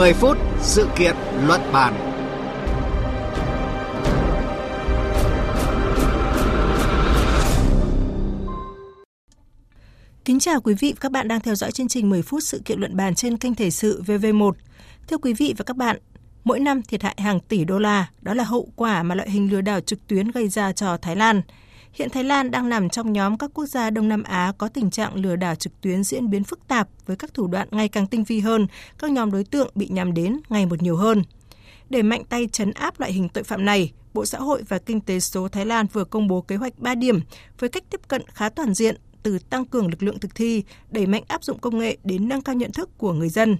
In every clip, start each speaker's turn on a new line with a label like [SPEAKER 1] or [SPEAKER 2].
[SPEAKER 1] 10 phút sự kiện luận bàn.
[SPEAKER 2] Kính chào quý vị và các bạn đang theo dõi chương trình 10 phút sự kiện luận bàn trên kênh Thể sự VV1. Thưa quý vị và các bạn, mỗi năm thiệt hại hàng tỷ đô la, đó là hậu quả mà loại hình lừa đảo trực tuyến gây ra cho Thái Lan. Hiện Thái Lan đang nằm trong nhóm các quốc gia Đông Nam Á có tình trạng lừa đảo trực tuyến diễn biến phức tạp với các thủ đoạn ngày càng tinh vi hơn, các nhóm đối tượng bị nhắm đến ngày một nhiều hơn. Để mạnh tay chấn áp loại hình tội phạm này, Bộ Xã hội và Kinh tế số Thái Lan vừa công bố kế hoạch 3 điểm với cách tiếp cận khá toàn diện từ tăng cường lực lượng thực thi, đẩy mạnh áp dụng công nghệ đến nâng cao nhận thức của người dân.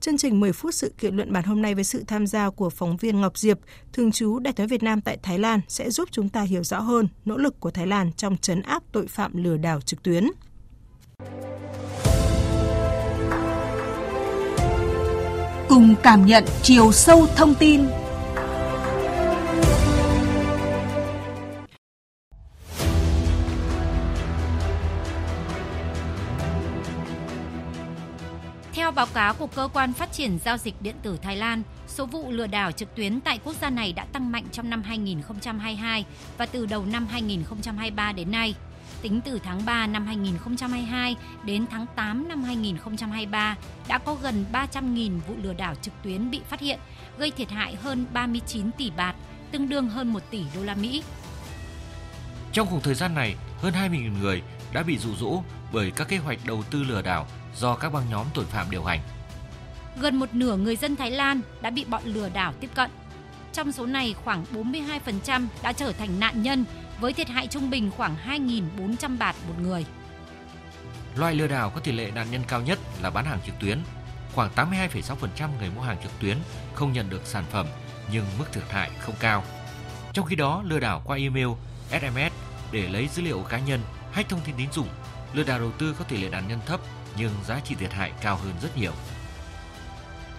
[SPEAKER 2] Chương trình 10 phút sự kiện luận bàn hôm nay với sự tham gia của phóng viên Ngọc Diệp, thường trú Đại sứ Việt Nam tại Thái Lan sẽ giúp chúng ta hiểu rõ hơn nỗ lực của Thái Lan trong chấn áp tội phạm lừa đảo trực tuyến.
[SPEAKER 3] Cùng cảm nhận chiều sâu thông tin
[SPEAKER 4] cáo của Cơ quan Phát triển Giao dịch Điện tử Thái Lan, số vụ lừa đảo trực tuyến tại quốc gia này đã tăng mạnh trong năm 2022 và từ đầu năm 2023 đến nay. Tính từ tháng 3 năm 2022 đến tháng 8 năm 2023 đã có gần 300.000 vụ lừa đảo trực tuyến bị phát hiện, gây thiệt hại hơn 39 tỷ bạt, tương đương hơn 1 tỷ đô la Mỹ.
[SPEAKER 5] Trong cùng thời gian này, hơn 20.000 người đã bị dụ dỗ bởi các kế hoạch đầu tư lừa đảo do các băng nhóm tội phạm điều hành.
[SPEAKER 4] Gần một nửa người dân Thái Lan đã bị bọn lừa đảo tiếp cận. Trong số này, khoảng 42% đã trở thành nạn nhân với thiệt hại trung bình khoảng 2.400 bạt một người.
[SPEAKER 5] Loại lừa đảo có tỷ lệ nạn nhân cao nhất là bán hàng trực tuyến. Khoảng 82,6% người mua hàng trực tuyến không nhận được sản phẩm nhưng mức thiệt hại không cao. Trong khi đó, lừa đảo qua email, SMS để lấy dữ liệu cá nhân, hack thông tin tín dụng, lừa đảo đầu tư có tỷ lệ nạn nhân thấp nhưng giá trị thiệt hại cao hơn rất nhiều.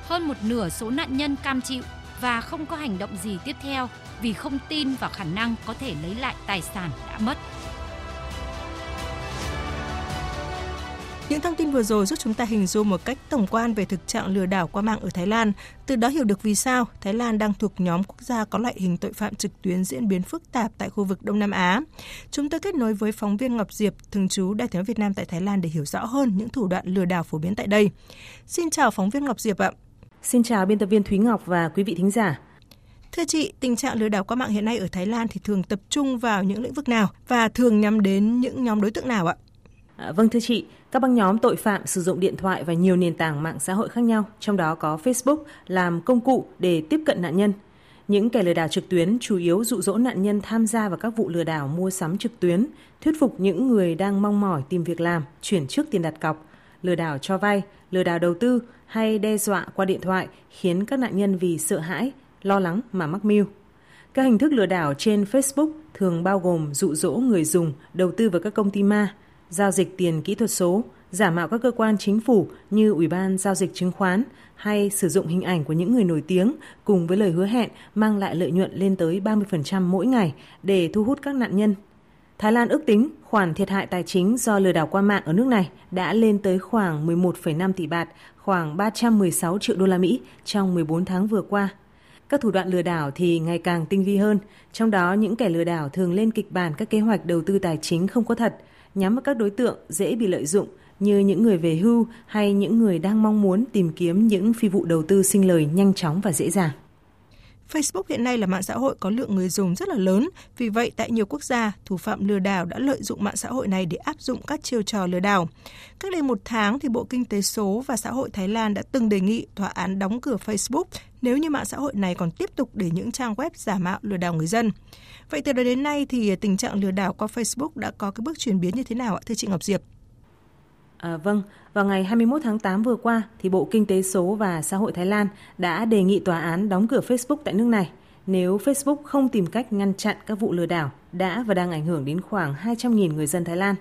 [SPEAKER 4] Hơn một nửa số nạn nhân cam chịu và không có hành động gì tiếp theo vì không tin vào khả năng có thể lấy lại tài sản đã mất.
[SPEAKER 2] Những thông tin vừa rồi giúp chúng ta hình dung một cách tổng quan về thực trạng lừa đảo qua mạng ở Thái Lan, từ đó hiểu được vì sao Thái Lan đang thuộc nhóm quốc gia có loại hình tội phạm trực tuyến diễn biến phức tạp tại khu vực Đông Nam Á. Chúng tôi kết nối với phóng viên Ngọc Diệp, thường trú Đại sứ Việt Nam tại Thái Lan để hiểu rõ hơn những thủ đoạn lừa đảo phổ biến tại đây. Xin chào phóng viên Ngọc Diệp ạ.
[SPEAKER 6] Xin chào biên tập viên Thúy Ngọc và quý vị thính giả.
[SPEAKER 2] Thưa chị, tình trạng lừa đảo qua mạng hiện nay ở Thái Lan thì thường tập trung vào những lĩnh vực nào và thường nhắm đến những nhóm đối tượng nào ạ?
[SPEAKER 6] À, vâng thưa chị, các băng nhóm tội phạm sử dụng điện thoại và nhiều nền tảng mạng xã hội khác nhau, trong đó có Facebook làm công cụ để tiếp cận nạn nhân. Những kẻ lừa đảo trực tuyến chủ yếu dụ dỗ nạn nhân tham gia vào các vụ lừa đảo mua sắm trực tuyến, thuyết phục những người đang mong mỏi tìm việc làm, chuyển trước tiền đặt cọc, lừa đảo cho vay, lừa đảo đầu tư hay đe dọa qua điện thoại khiến các nạn nhân vì sợ hãi, lo lắng mà mắc mưu. Các hình thức lừa đảo trên Facebook thường bao gồm dụ dỗ người dùng đầu tư vào các công ty ma, giao dịch tiền kỹ thuật số, giả mạo các cơ quan chính phủ như Ủy ban Giao dịch Chứng khoán hay sử dụng hình ảnh của những người nổi tiếng cùng với lời hứa hẹn mang lại lợi nhuận lên tới 30% mỗi ngày để thu hút các nạn nhân. Thái Lan ước tính khoản thiệt hại tài chính do lừa đảo qua mạng ở nước này đã lên tới khoảng 11,5 tỷ bạt, khoảng 316 triệu đô la Mỹ trong 14 tháng vừa qua. Các thủ đoạn lừa đảo thì ngày càng tinh vi hơn, trong đó những kẻ lừa đảo thường lên kịch bản các kế hoạch đầu tư tài chính không có thật – nhắm vào các đối tượng dễ bị lợi dụng, như những người về hưu hay những người đang mong muốn tìm kiếm những phi vụ đầu tư sinh lời nhanh chóng và dễ dàng.
[SPEAKER 2] Facebook hiện nay là mạng xã hội có lượng người dùng rất là lớn, vì vậy tại nhiều quốc gia, thủ phạm lừa đảo đã lợi dụng mạng xã hội này để áp dụng các chiêu trò lừa đảo. Cách đây một tháng, thì Bộ Kinh tế số và Xã hội Thái Lan đã từng đề nghị tòa án đóng cửa Facebook nếu như mạng xã hội này còn tiếp tục để những trang web giả mạo lừa đảo người dân. Vậy từ đó đến nay thì tình trạng lừa đảo qua Facebook đã có cái bước chuyển biến như thế nào ạ, thưa chị Ngọc Diệp?
[SPEAKER 6] À, vâng, vào ngày 21 tháng 8 vừa qua, thì Bộ Kinh tế số và Xã hội Thái Lan đã đề nghị tòa án đóng cửa Facebook tại nước này nếu Facebook không tìm cách ngăn chặn các vụ lừa đảo đã và đang ảnh hưởng đến khoảng 200.000 người dân Thái Lan.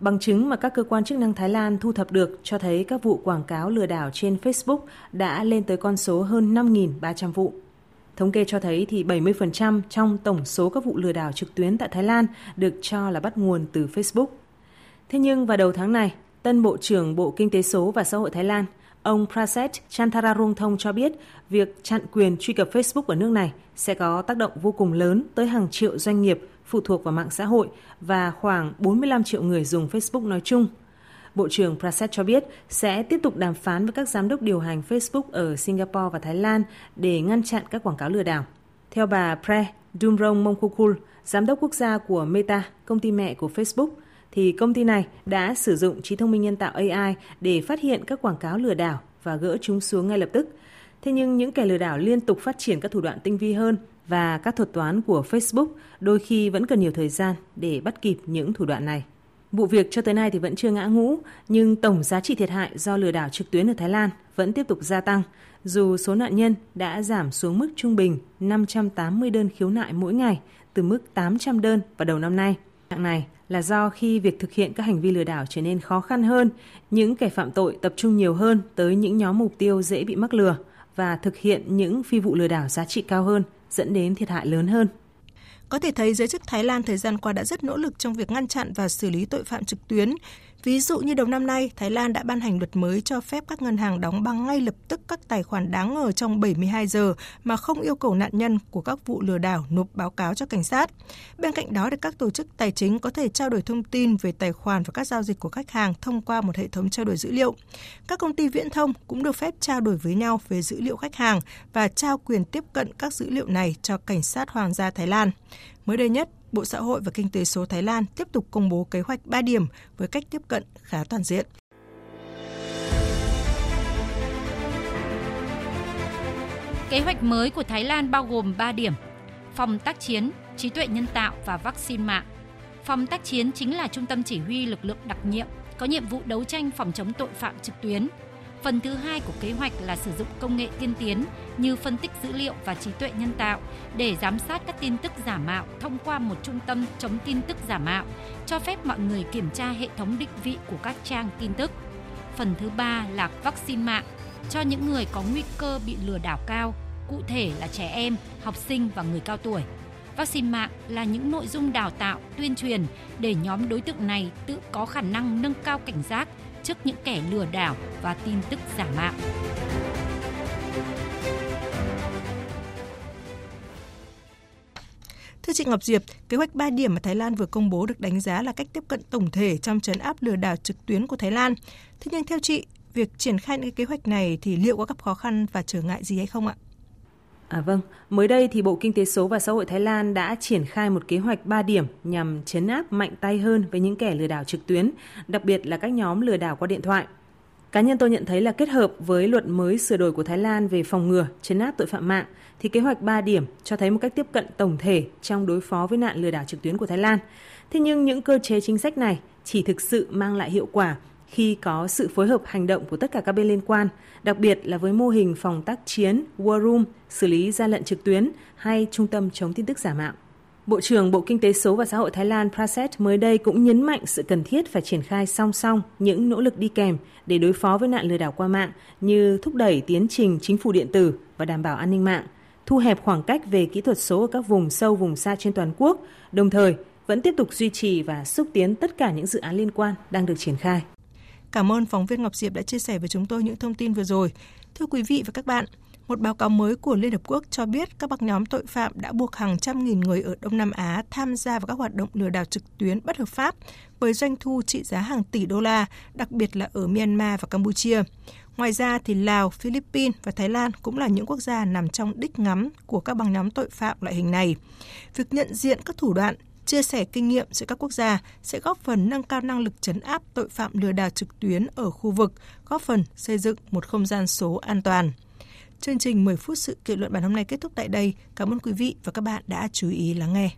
[SPEAKER 6] Bằng chứng mà các cơ quan chức năng Thái Lan thu thập được cho thấy các vụ quảng cáo lừa đảo trên Facebook đã lên tới con số hơn 5.300 vụ. Thống kê cho thấy thì 70% trong tổng số các vụ lừa đảo trực tuyến tại Thái Lan được cho là bắt nguồn từ Facebook. Thế nhưng vào đầu tháng này, tân Bộ trưởng Bộ Kinh tế số và Xã hội Thái Lan, Ông Praset Chantararongthong cho biết việc chặn quyền truy cập Facebook ở nước này sẽ có tác động vô cùng lớn tới hàng triệu doanh nghiệp phụ thuộc vào mạng xã hội và khoảng 45 triệu người dùng Facebook nói chung. Bộ trưởng Prasad cho biết sẽ tiếp tục đàm phán với các giám đốc điều hành Facebook ở Singapore và Thái Lan để ngăn chặn các quảng cáo lừa đảo. Theo bà Pre Dumrong Mongkukul, giám đốc quốc gia của Meta, công ty mẹ của Facebook, thì công ty này đã sử dụng trí thông minh nhân tạo AI để phát hiện các quảng cáo lừa đảo và gỡ chúng xuống ngay lập tức. Thế nhưng những kẻ lừa đảo liên tục phát triển các thủ đoạn tinh vi hơn và các thuật toán của Facebook đôi khi vẫn cần nhiều thời gian để bắt kịp những thủ đoạn này. Vụ việc cho tới nay thì vẫn chưa ngã ngũ, nhưng tổng giá trị thiệt hại do lừa đảo trực tuyến ở Thái Lan vẫn tiếp tục gia tăng, dù số nạn nhân đã giảm xuống mức trung bình 580 đơn khiếu nại mỗi ngày từ mức 800 đơn vào đầu năm nay. Trạng này là do khi việc thực hiện các hành vi lừa đảo trở nên khó khăn hơn, những kẻ phạm tội tập trung nhiều hơn tới những nhóm mục tiêu dễ bị mắc lừa và thực hiện những phi vụ lừa đảo giá trị cao hơn, dẫn đến thiệt hại lớn hơn.
[SPEAKER 2] Có thể thấy giới chức Thái Lan thời gian qua đã rất nỗ lực trong việc ngăn chặn và xử lý tội phạm trực tuyến. Ví dụ như đầu năm nay, Thái Lan đã ban hành luật mới cho phép các ngân hàng đóng băng ngay lập tức các tài khoản đáng ngờ trong 72 giờ mà không yêu cầu nạn nhân của các vụ lừa đảo nộp báo cáo cho cảnh sát. Bên cạnh đó, các tổ chức tài chính có thể trao đổi thông tin về tài khoản và các giao dịch của khách hàng thông qua một hệ thống trao đổi dữ liệu. Các công ty viễn thông cũng được phép trao đổi với nhau về dữ liệu khách hàng và trao quyền tiếp cận các dữ liệu này cho cảnh sát hoàng gia Thái Lan. Mới đây nhất, Bộ Xã hội và Kinh tế số Thái Lan tiếp tục công bố kế hoạch 3 điểm với cách tiếp cận khá toàn diện.
[SPEAKER 4] Kế hoạch mới của Thái Lan bao gồm 3 điểm: phòng tác chiến, trí tuệ nhân tạo và vaccine mạng. Phòng tác chiến chính là trung tâm chỉ huy lực lượng đặc nhiệm có nhiệm vụ đấu tranh phòng chống tội phạm trực tuyến, Phần thứ hai của kế hoạch là sử dụng công nghệ tiên tiến như phân tích dữ liệu và trí tuệ nhân tạo để giám sát các tin tức giả mạo thông qua một trung tâm chống tin tức giả mạo, cho phép mọi người kiểm tra hệ thống định vị của các trang tin tức. Phần thứ ba là vaccine mạng cho những người có nguy cơ bị lừa đảo cao, cụ thể là trẻ em, học sinh và người cao tuổi. Vaccine mạng là những nội dung đào tạo, tuyên truyền để nhóm đối tượng này tự có khả năng nâng cao cảnh giác trước những kẻ lừa đảo và tin tức giả mạo.
[SPEAKER 2] Thưa chị Ngọc Diệp, kế hoạch 3 điểm mà Thái Lan vừa công bố được đánh giá là cách tiếp cận tổng thể trong trấn áp lừa đảo trực tuyến của Thái Lan. Thế nhưng theo chị, việc triển khai những kế hoạch này thì liệu có gặp khó khăn và trở ngại gì hay không ạ?
[SPEAKER 6] À vâng, mới đây thì Bộ Kinh tế số và Xã hội Thái Lan đã triển khai một kế hoạch 3 điểm nhằm chấn áp mạnh tay hơn với những kẻ lừa đảo trực tuyến, đặc biệt là các nhóm lừa đảo qua điện thoại. Cá nhân tôi nhận thấy là kết hợp với luật mới sửa đổi của Thái Lan về phòng ngừa, chấn áp tội phạm mạng thì kế hoạch 3 điểm cho thấy một cách tiếp cận tổng thể trong đối phó với nạn lừa đảo trực tuyến của Thái Lan. Thế nhưng những cơ chế chính sách này chỉ thực sự mang lại hiệu quả khi có sự phối hợp hành động của tất cả các bên liên quan, đặc biệt là với mô hình phòng tác chiến, war room, xử lý gian lận trực tuyến hay trung tâm chống tin tức giả mạo. Bộ trưởng Bộ Kinh tế số và Xã hội Thái Lan Praset mới đây cũng nhấn mạnh sự cần thiết phải triển khai song song những nỗ lực đi kèm để đối phó với nạn lừa đảo qua mạng như thúc đẩy tiến trình chính phủ điện tử và đảm bảo an ninh mạng, thu hẹp khoảng cách về kỹ thuật số ở các vùng sâu vùng xa trên toàn quốc, đồng thời vẫn tiếp tục duy trì và xúc tiến tất cả những dự án liên quan đang được triển khai.
[SPEAKER 2] Cảm ơn phóng viên Ngọc Diệp đã chia sẻ với chúng tôi những thông tin vừa rồi. Thưa quý vị và các bạn, một báo cáo mới của Liên Hợp Quốc cho biết các băng nhóm tội phạm đã buộc hàng trăm nghìn người ở Đông Nam Á tham gia vào các hoạt động lừa đảo trực tuyến bất hợp pháp với doanh thu trị giá hàng tỷ đô la, đặc biệt là ở Myanmar và Campuchia. Ngoài ra thì Lào, Philippines và Thái Lan cũng là những quốc gia nằm trong đích ngắm của các băng nhóm tội phạm loại hình này. Việc nhận diện các thủ đoạn, chia sẻ kinh nghiệm giữa các quốc gia sẽ góp phần nâng cao năng lực chấn áp tội phạm lừa đảo trực tuyến ở khu vực, góp phần xây dựng một không gian số an toàn. Chương trình 10 phút sự kiện luận bản hôm nay kết thúc tại đây. Cảm ơn quý vị và các bạn đã chú ý lắng nghe.